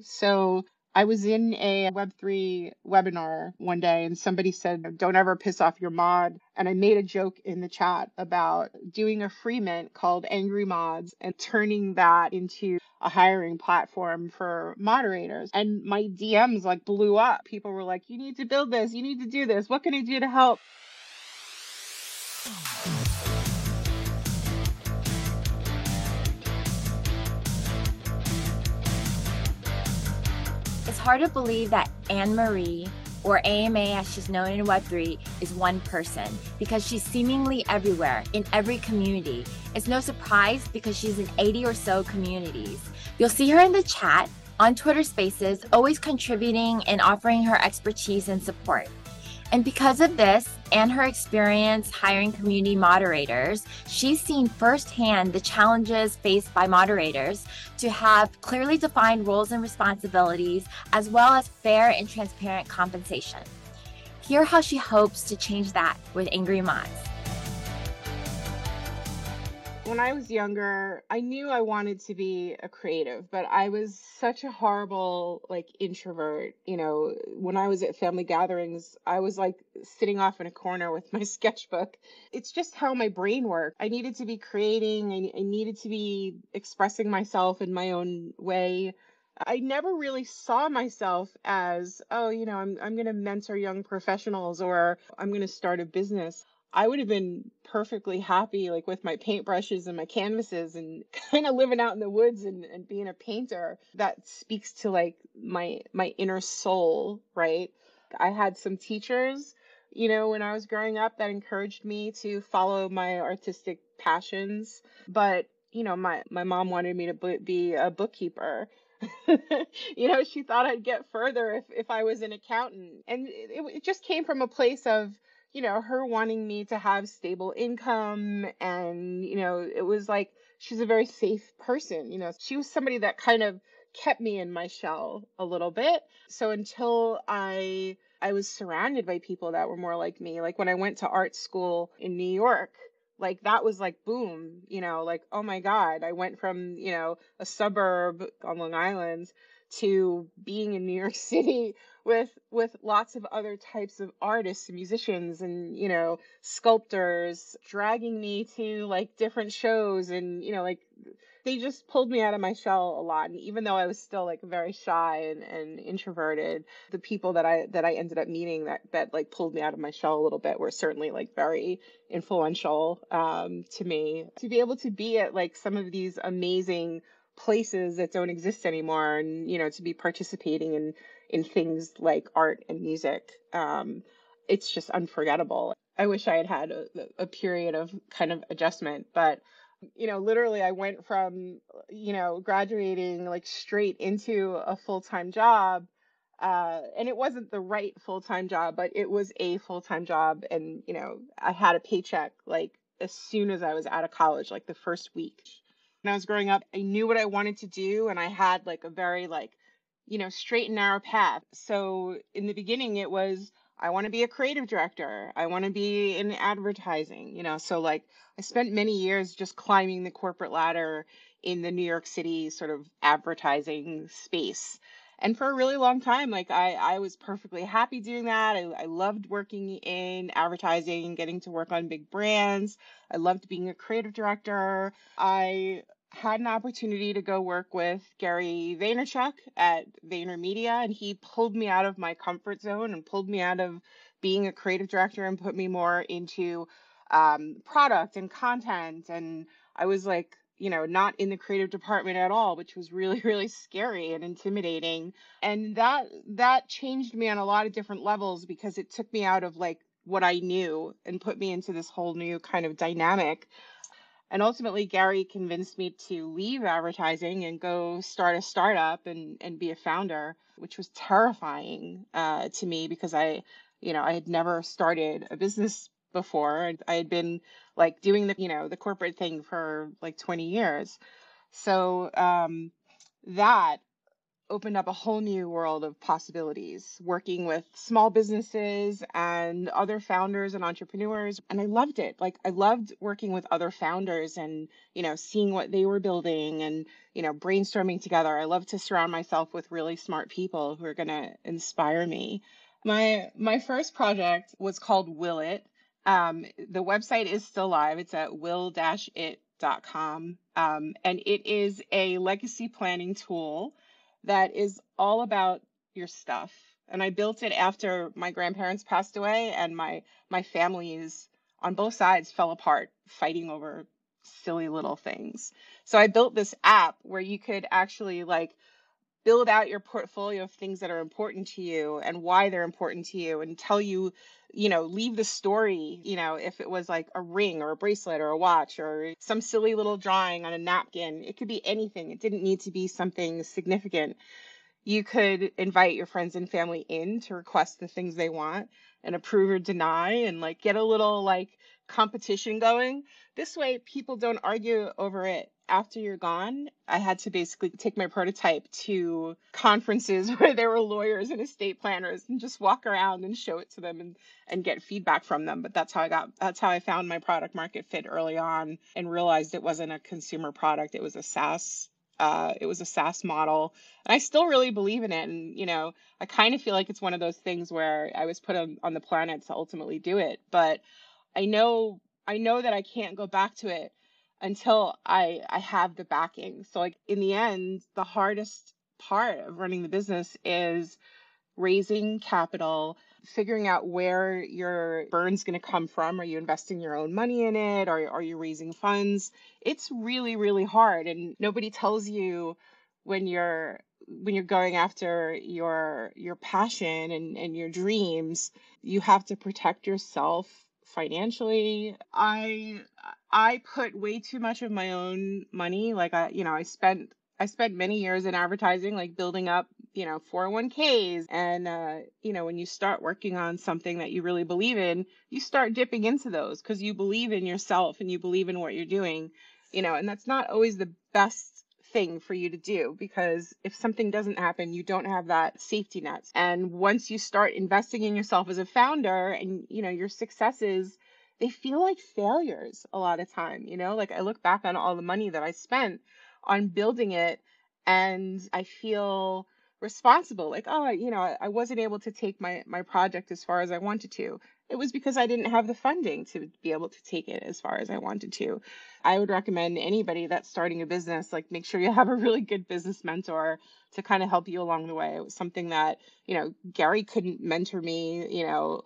So I was in a Web3 webinar one day and somebody said, Don't ever piss off your mod. And I made a joke in the chat about doing a free mint called Angry Mods and turning that into a hiring platform for moderators. And my DMs like blew up. People were like, You need to build this. You need to do this. What can I do to help? Hard to believe that Ann Marie, or AMA as she's known in Web3, is one person because she's seemingly everywhere in every community. It's no surprise because she's in 80 or so communities. You'll see her in the chat, on Twitter Spaces, always contributing and offering her expertise and support. And because of this and her experience hiring community moderators, she's seen firsthand the challenges faced by moderators to have clearly defined roles and responsibilities, as well as fair and transparent compensation. Hear how she hopes to change that with Angry Mods when I was younger, I knew I wanted to be a creative, but I was such a horrible like introvert. You know, when I was at family gatherings, I was like sitting off in a corner with my sketchbook. It's just how my brain worked. I needed to be creating, I, I needed to be expressing myself in my own way. I never really saw myself as, oh, you know, I'm I'm going to mentor young professionals or I'm going to start a business. I would have been perfectly happy like with my paintbrushes and my canvases and kind of living out in the woods and, and being a painter. That speaks to like my my inner soul, right? I had some teachers, you know, when I was growing up that encouraged me to follow my artistic passions, but you know, my my mom wanted me to be a bookkeeper. you know, she thought I'd get further if if I was an accountant. And it, it just came from a place of you know, her wanting me to have stable income. And, you know, it was like she's a very safe person. You know, she was somebody that kind of kept me in my shell a little bit. So until I I was surrounded by people that were more like me. Like when I went to art school in New York, like that was like boom, you know, like oh my god, I went from, you know, a suburb on Long Island to being in New York City with with lots of other types of artists musicians and you know sculptors dragging me to like different shows and you know like they just pulled me out of my shell a lot and even though i was still like very shy and, and introverted the people that i that i ended up meeting that that like pulled me out of my shell a little bit were certainly like very influential um, to me. To be able to be at like some of these amazing places that don't exist anymore and you know to be participating in in things like art and music um it's just unforgettable. I wish i had had a, a period of kind of adjustment but you know literally i went from you know graduating like straight into a full-time job uh, and it wasn't the right full-time job but it was a full-time job and you know i had a paycheck like as soon as i was out of college like the first week when I was growing up, I knew what I wanted to do and I had like a very like, you know, straight and narrow path. So in the beginning it was I want to be a creative director. I want to be in advertising, you know. So like I spent many years just climbing the corporate ladder in the New York City sort of advertising space. And for a really long time, like I, I was perfectly happy doing that. I, I loved working in advertising, and getting to work on big brands. I loved being a creative director. I had an opportunity to go work with Gary Vaynerchuk at VaynerMedia, and he pulled me out of my comfort zone and pulled me out of being a creative director and put me more into um, product and content. And I was like, you know, not in the creative department at all, which was really, really scary and intimidating. And that that changed me on a lot of different levels because it took me out of like what I knew and put me into this whole new kind of dynamic and ultimately, Gary convinced me to leave advertising and go start a startup and, and be a founder, which was terrifying uh, to me because I, you know, I had never started a business before. I had been like doing the, you know, the corporate thing for like 20 years. So um, that opened up a whole new world of possibilities working with small businesses and other founders and entrepreneurs and i loved it. Like i loved working with other founders and you know seeing what they were building and you know brainstorming together. I love to surround myself with really smart people who are going to inspire me. My my first project was called will it. Um, the website is still live. It's at will-it.com um, and it is a legacy planning tool that is all about your stuff. And I built it after my grandparents passed away and my my families on both sides fell apart fighting over silly little things. So I built this app where you could actually like build out your portfolio of things that are important to you and why they're important to you and tell you you know leave the story you know if it was like a ring or a bracelet or a watch or some silly little drawing on a napkin. It could be anything. It didn't need to be something significant. You could invite your friends and family in to request the things they want and approve or deny and like get a little like competition going. This way people don't argue over it after you're gone, I had to basically take my prototype to conferences where there were lawyers and estate planners and just walk around and show it to them and, and get feedback from them. But that's how I got, that's how I found my product market fit early on and realized it wasn't a consumer product. It was a SaaS, uh, it was a SaaS model. And I still really believe in it. And, you know, I kind of feel like it's one of those things where I was put on, on the planet to ultimately do it. But I know, I know that I can't go back to it until I I have the backing. So like in the end, the hardest part of running the business is raising capital, figuring out where your burn's going to come from. Are you investing your own money in it? Or are you raising funds? It's really, really hard. And nobody tells you when you're when you're going after your your passion and, and your dreams, you have to protect yourself financially. I I put way too much of my own money. Like I, you know, I spent I spent many years in advertising, like building up, you know, 401ks. And, uh, you know, when you start working on something that you really believe in, you start dipping into those because you believe in yourself and you believe in what you're doing, you know, and that's not always the best thing for you to do because if something doesn't happen, you don't have that safety net. And once you start investing in yourself as a founder and, you know, your successes, they feel like failures a lot of time, you know? Like I look back on all the money that I spent on building it and I feel responsible like oh you know I, wasn't able to take my my project as far as i wanted to it was because i didn't have the funding to be able to take it as far as i wanted to. I would recommend anybody that's starting a business like make sure you have a really good business mentor to kind of help you along the way. It was something that you know gary couldn't mentor me you know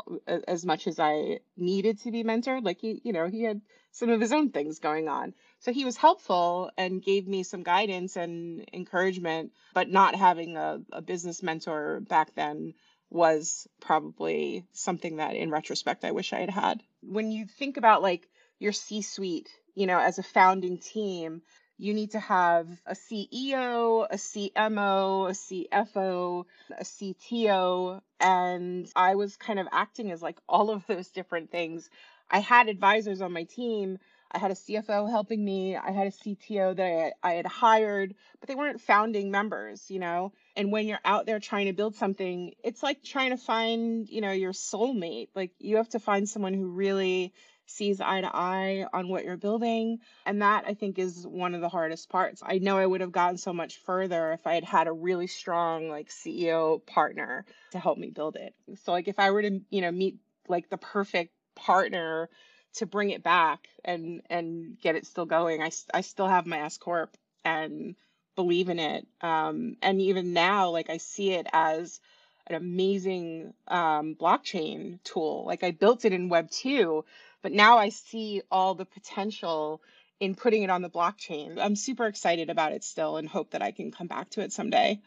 as much as i needed to be mentored. Like he you know he had some of his own things going on. So he was helpful and gave me some guidance and encouragement, but not having a, a business mentor back then was probably something that in retrospect I wish I had had. When you think about like your C suite, you know, as a founding team, you need to have a CEO, a CMO, a CFO, a CTO. And I was kind of acting as like all of those different things. I had advisors on my team I had a CFO helping me. I had a CTO that I, I had hired, but they weren't founding members, you know? And when you're out there trying to build something, it's like trying to find, you know, your soulmate. Like you have to find someone who really sees eye to eye on what you're building. And that I think is one of the hardest parts. I know I would have gotten so much further if I had had a really strong like CEO partner to help me build it. So like if I were to, you know, meet like the perfect partner to bring it back and and get it still going. I, I still have my S corp and believe in it. Um, and even now, like I see it as an amazing um, blockchain tool. Like I built it in Web two, but now I see all the potential in putting it on the blockchain. I'm super excited about it still and hope that I can come back to it someday.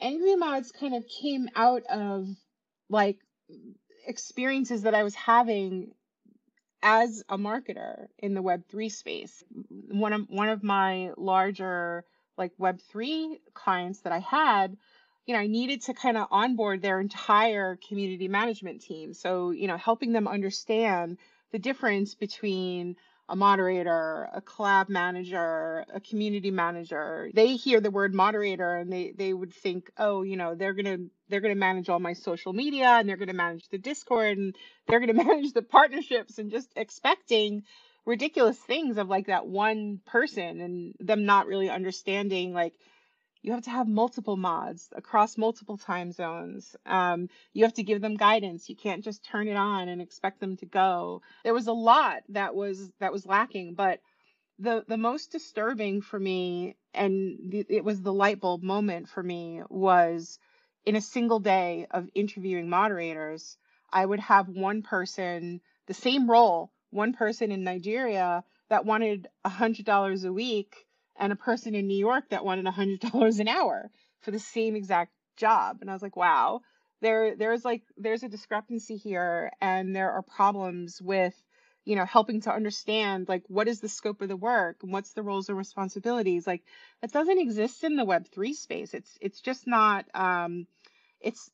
Angry Mods kind of came out of like experiences that I was having as a marketer in the web3 space one of one of my larger like web3 clients that i had you know i needed to kind of onboard their entire community management team. So you know helping them understand the difference between a moderator, a collab manager, a community manager. They hear the word moderator and they they would think, "Oh, you know, they're to they're to manage all my social media and they're to manage the Discord and they're to manage the partnerships and just expecting ridiculous things of like that one person and them not really understanding like you have to have multiple mods across multiple time zones. Um, you have to give them guidance. You can't just turn it on and expect them to go. There was a lot that was that was lacking, but the the most disturbing for me, and it was the light bulb moment for me, was in a single day of interviewing moderators. I would have one person, the same role, one person in Nigeria that wanted a hundred dollars a week and a person in New York that wanted hundred dollars an hour for the same exact job. And I was like, wow, there there's like there's a discrepancy here and there are problems with you know helping to understand like what is the scope of the work and what's the roles and responsibilities. Like that doesn't exist in the web3 space. It's it's just not um it's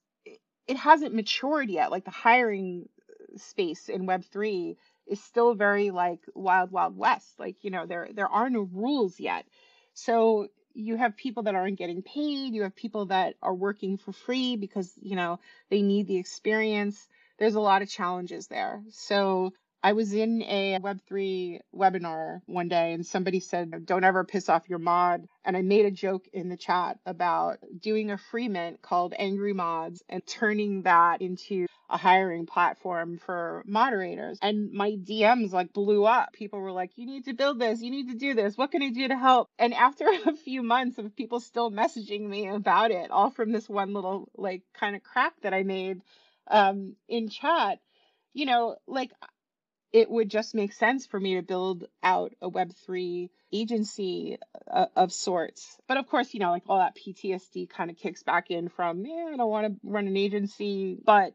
it hasn't matured yet. Like the hiring space in web3 is still very like wild wild west. Like you know there there are no rules yet. So you have people that aren't getting paid. You have people that are working for free because you know they need the experience. There's a lot of challenges there. So I was in a Web3 webinar one day and somebody said, Don't ever piss off your mod. And I made a joke in the chat about doing a free mint called Angry Mods and turning that into a hiring platform for moderators. And my DMs like blew up. People were like, You need to build this. You need to do this. What can I do to help? And after a few months of people still messaging me about it, all from this one little, like, kind of crack that I made um, in chat, you know, like it would just make sense for me to build out a Web3 agency uh, of sorts. But of course, you know, like all that PTSD kind of kicks back in from, yeah, I don't want to run an agency, but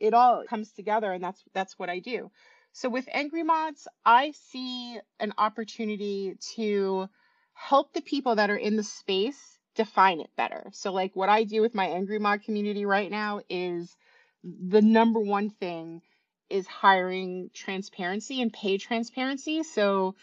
it all comes together and that's that's what I do. So with Angry Mods, I see an opportunity to help the people that are in the space define it better. So like what I do with my Angry Mod community right now is the number one thing is hiring transparency and pay transparency. So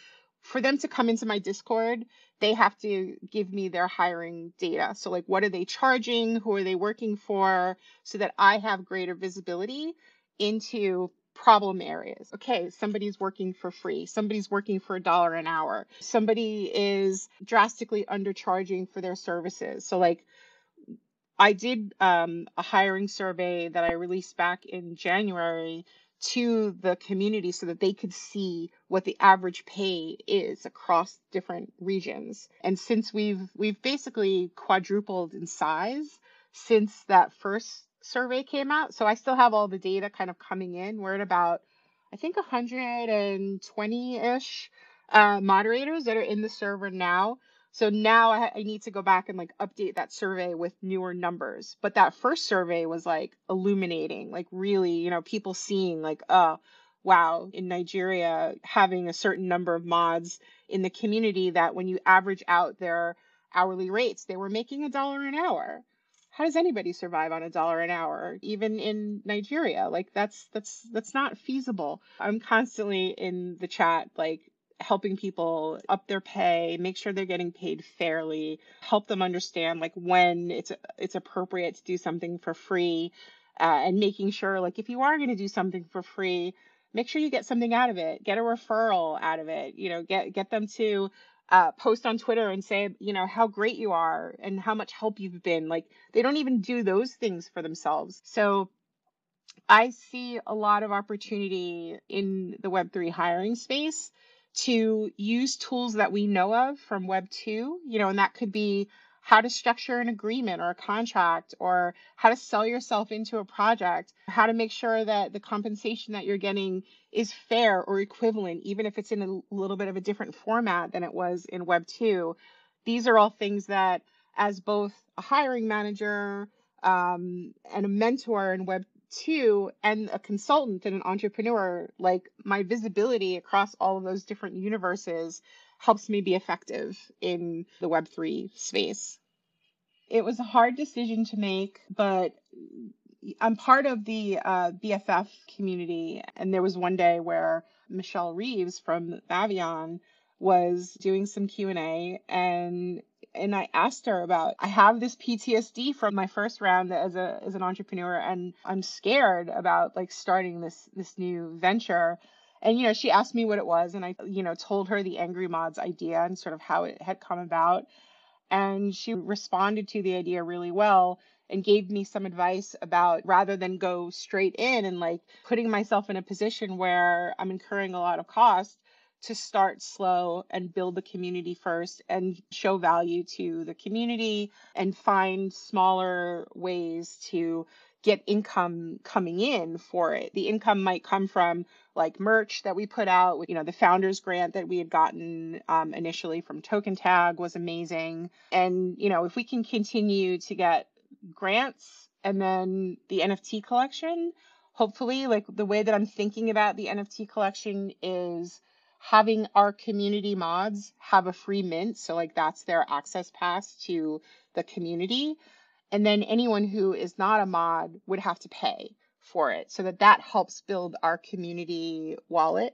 for them to come into my Discord, they have to give me their hiring data. So, like, what are they charging? Who are they working for? So that I have greater visibility into problem areas. Okay, somebody's working for free, somebody's working for a dollar an hour, somebody is drastically undercharging for their services. So, like, I did um, a hiring survey that I released back in January to the community so that they could see what the average pay is across different regions. And since we've we've basically quadrupled in size since that first survey came out, so I still have all the data kind of coming in. We're at about I think 120-ish uh, moderators that are in the server now. So now I, I need to go back and like update that survey with newer numbers. But that first survey was like illuminating, like really, you know, people seeing like, oh, wow, in Nigeria, having a certain number of mods in the community that when you average out their hourly rates, they were making a dollar an hour. How does anybody survive on a dollar an hour, even in Nigeria? Like that's that's that's not feasible. I'm constantly in the chat, like helping people up their pay, make sure they're getting paid fairly, help them understand like when it's it's appropriate to do something for free, uh, and making sure like if you are going to do something for free, make sure you get something out of it, get a referral out of it, you know, get get them to uh, post on Twitter and say, you know, how great you are and how much help you've been. Like they don't even do those things for themselves. So I see a lot of opportunity in the Web3 hiring space to use tools that we know of from Web 2, you know, and that could be how to structure an agreement or a contract or how to sell yourself into a project, how to make sure that the compensation that you're getting is fair or equivalent, even if it's in a little bit of a different format than it was in Web 2. These are all things that, as both a hiring manager um, and a mentor in Web two and a consultant and an entrepreneur like my visibility across all of those different universes helps me be effective in the web3 space. It was a hard decision to make but I'm part of the uh, BFF community, and there was one day where Michelle Reeves from Avion was doing some Q&A and and I asked her about I have this PTSD from my first round as a as an entrepreneur and I'm scared about like starting this this new venture. And you know she asked me what it was and I you know told her the angry mods idea and sort of how it had come about. And she responded to the idea really well and gave me some advice about rather than go straight in and like putting myself in a position where I'm incurring a lot of cost to start slow and build the community first and show value to the community and find smaller ways to get income coming in for it. The income might come from like merch that we put out. You know, the founders grant that we had gotten um, initially from Token Tag was amazing. And, you know, if we can continue to get grants and then the NFT collection, hopefully, like the way that I'm thinking about the NFT collection is having our community mods have a free mint. So, like, that's their access pass to the community. And then anyone who is not a mod would have to pay for it so that that helps build our community wallet.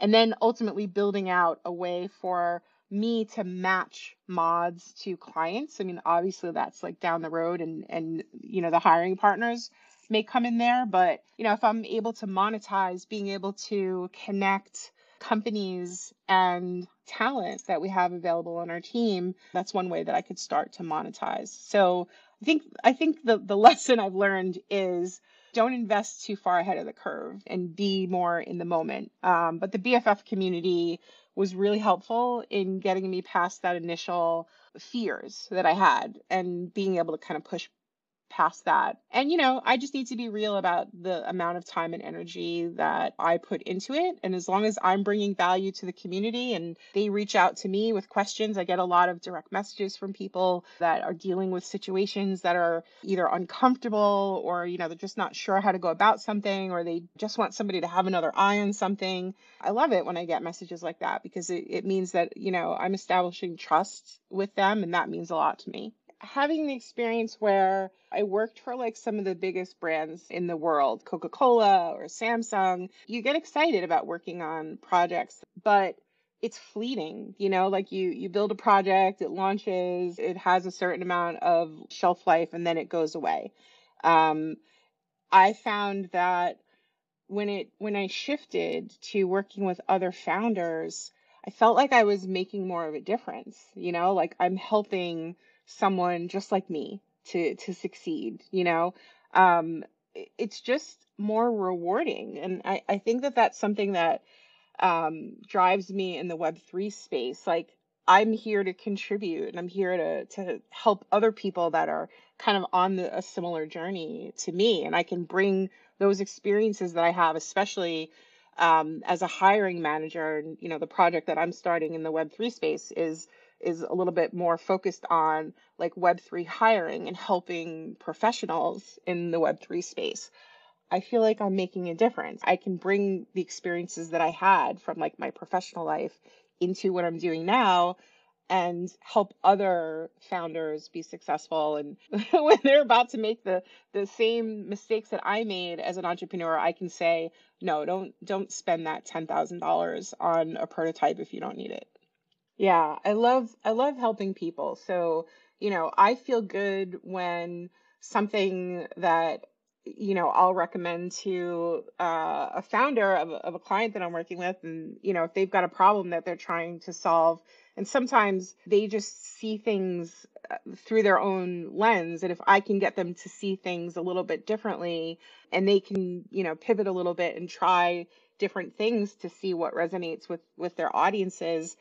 And then ultimately building out a way for me to match mods to clients. I mean, obviously that's like down the road and and you know the hiring partners may come in there, but you know, if I'm able to monetize being able to connect companies and talent that we have available on our team, that's one way that I could start to monetize. So I think I think the, the lesson I've learned is don't invest too far ahead of the curve and be more in the moment. Um, but the BFF community was really helpful in getting me past that initial fears that I had and being able to kind of push past that. And, you know, I just need to be real about the amount of time and energy that I put into it. And as long as I'm bringing value to the community and they reach out to me with questions, I get a lot of direct messages from people that are dealing with situations that are either uncomfortable or, you know, they're just not sure how to go about something or they just want somebody to have another eye on something. I love it when I get messages like that because it, it means that, you know, I'm establishing trust with them and that means a lot to me having the experience where I worked for like some of the biggest brands in the world, Coca Cola or Samsung, you get excited about working on projects, but it's fleeting you know? Like you you build a project it launches it has a certain amount of shelf life and then it goes away. Um, i found that when it when i shifted to working with other founders i felt like i was making more of a difference you know? Like i'm helping someone just like me to to succeed you know? Um it's just more rewarding. And i i think that that's something that um drives me in the web3 space. Like i'm here to contribute and i'm here to to help other people that are kind of on the, a similar journey to me. And i can bring those experiences that i have especially um, as a hiring manager. And you know the project that i'm starting in the web3 space is is a little bit more focused on like Web3 hiring and helping professionals in the Web3 space. I feel like I'm making a difference. I can bring the experiences that I had from like my professional life into what I'm doing now and help other founders be successful and when they're about to make the the same mistakes that I made as an entrepreneur I can say no don't don't spend that $10,000 on a prototype if you don't need it yeah, I love I love helping people. So, you know, I feel good when something that you know I'll recommend to uh, a founder of, a- of a client that I'm working with, and you know if they've got a problem that they're trying to solve, and sometimes they just see things uh, through their own lens, and if I can get them to see things a little bit differently, and they can you know pivot a little bit and try different things to see what resonates with with their audiences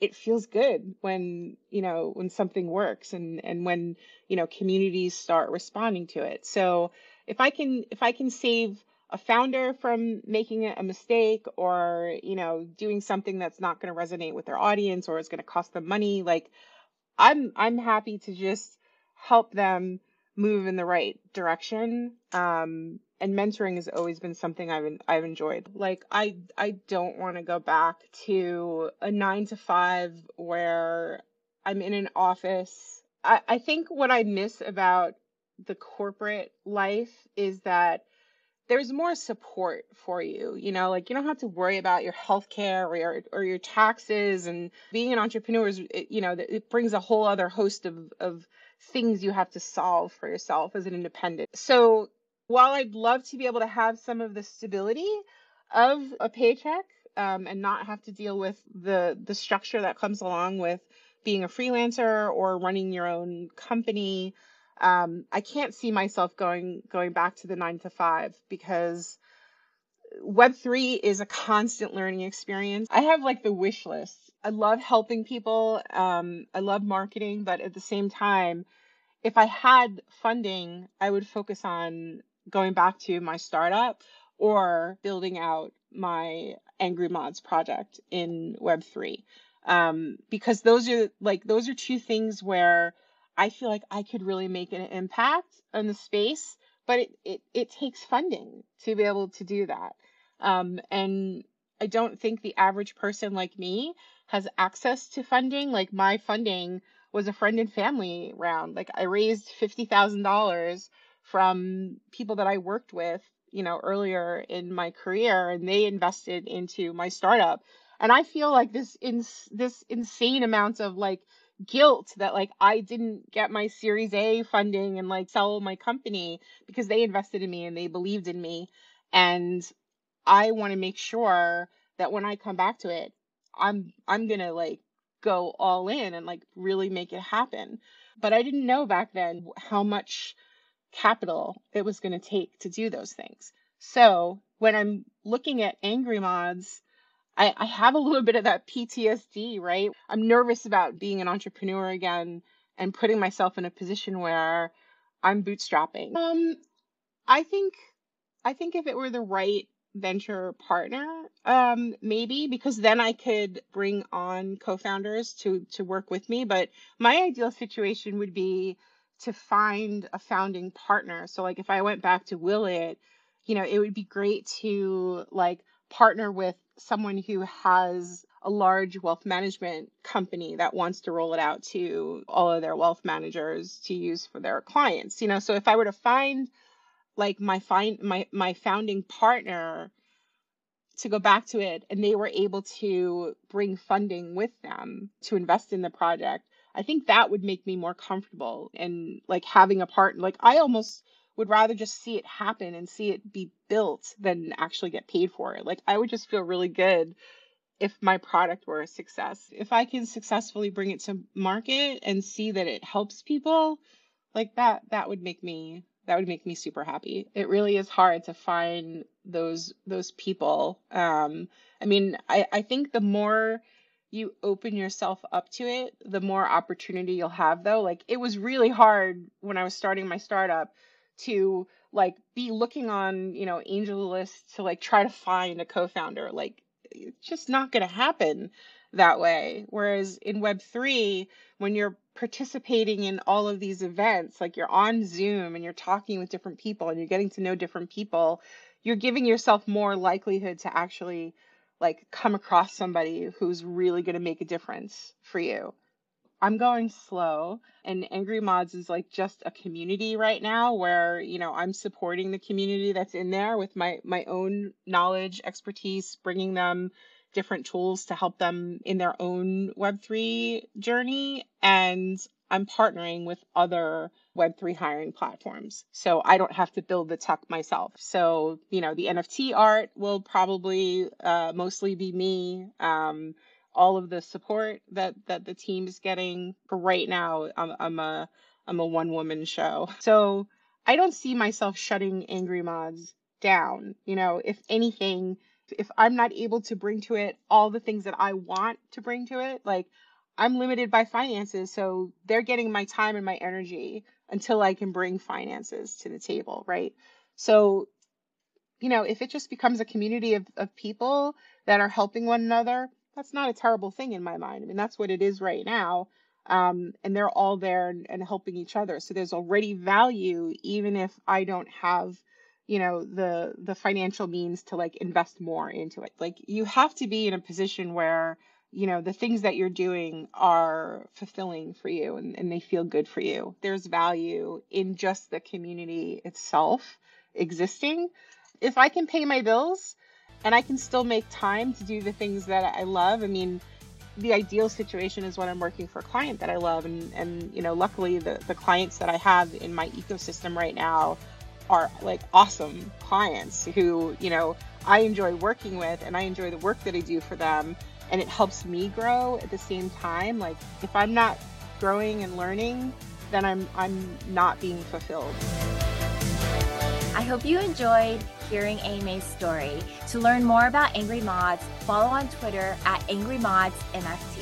it feels good when you know when something works and and when you know communities start responding to it. So if i can if i can save a founder from making a mistake or you know doing something that's not going to resonate with their audience or is going to cost them money like i'm i'm happy to just help them move in the right direction. Um and mentoring has always been something I've I've enjoyed. Like I I don't want to go back to a 9 to 5 where I'm in an office. I I think what I miss about the corporate life is that there's more support for you. You know, like you don't have to worry about your health care or your or your taxes and being an entrepreneur is it, you know, it brings a whole other host of of things you have to solve for yourself as an independent. So, while I'd love to be able to have some of the stability of a paycheck um, and not have to deal with the the structure that comes along with being a freelancer or running your own company, um, I can't see myself going going back to the nine to five because Web three is a constant learning experience. I have like the wish list. I love helping people. Um, I love marketing, but at the same time, if I had funding, I would focus on going back to my startup or building out my Angry Mods project in Web3. Um, because those are like, those are two things where I feel like I could really make an impact on the space, but it, it, it takes funding to be able to do that. Um, and I don't think the average person like me has access to funding. Like my funding was a friend and family round. Like I raised $50,000 from people that I worked with, you know, earlier in my career and they invested into my startup. And I feel like this in this insane amount of like guilt that like I didn't get my series A funding and like sell my company because they invested in me and they believed in me. And I want to make sure that when I come back to it, I'm I'm to like go all in and like really make it happen. But I didn't know back then how much capital it was going to take to do those things. So when I'm looking at angry mods, I, I have a little bit of that PTSD, right? I'm nervous about being an entrepreneur again and putting myself in a position where I'm bootstrapping. Um, I think I think if it were the right venture partner, um, maybe because then I could bring on co-founders to to work with me. But my ideal situation would be to find a founding partner. So like if I went back to Will It, you know, it would be great to like partner with someone who has a large wealth management company that wants to roll it out to all of their wealth managers to use for their clients. You know, so if I were to find like my find my my founding partner to go back to it and they were able to bring funding with them to invest in the project i think that would make me more comfortable and like having a part like i almost would rather just see it happen and see it be built than actually get paid for it like i would just feel really good if my product were a success if i can successfully bring it to market and see that it helps people like that that would make me that would make me super happy. It really is hard to find those those people. Um, I mean, I, I think the more you open yourself up to it, the more opportunity you'll have though. Like it was really hard when I was starting my startup to like be looking on, you know, angel AngelList to like try to find a co-founder. Like it's just not gonna happen that way. Whereas in Web3, when you're participating in all of these events, like you're on Zoom and you're talking with different people and you're getting to know different people, you're giving yourself more likelihood to actually like come across somebody who's really going to make a difference for you. I'm going slow and Angry Mods is like just a community right now where, you know, I'm supporting the community that's in there with my my own knowledge, expertise, bringing them different tools to help them in their own Web3 journey. And I'm partnering with other Web3 hiring platforms. So I don't have to build the tech myself. So, you know, the NFT art will probably uh, mostly be me. Um, all of the support that, that the team is getting for right now, I'm, I'm a, I'm a one woman show. So I don't see myself shutting Angry Mods down. You know, if anything, if I'm not able to bring to it all the things that I want to bring to it, like I'm limited by finances, so they're getting my time and my energy until I can bring finances to the table, right? So, you know, if it just becomes a community of, of people that are helping one another, that's not a terrible thing in my mind. I mean, that's what it is right now. Um, and they're all there and, and helping each other. So there's already value, even if I don't have you know the the financial means to like invest more into it like you have to be in a position where you know, the things that you're doing are fulfilling for you and, and they feel good for you. There's value in just the community itself existing. If I can pay my bills and I can still make time to do the things that I love, I mean, the ideal situation is when I'm working for a client that I love. And, and you know, luckily the, the clients that I have in my ecosystem right now are like awesome clients who, you know, I enjoy working with and I enjoy the work that I do for them and it helps me grow at the same time. Like if I'm not growing and learning, then I'm I'm not being fulfilled. I hope you enjoyed hearing Amy's story. To learn more about Angry Mods, follow on Twitter at Angry Mods NFT.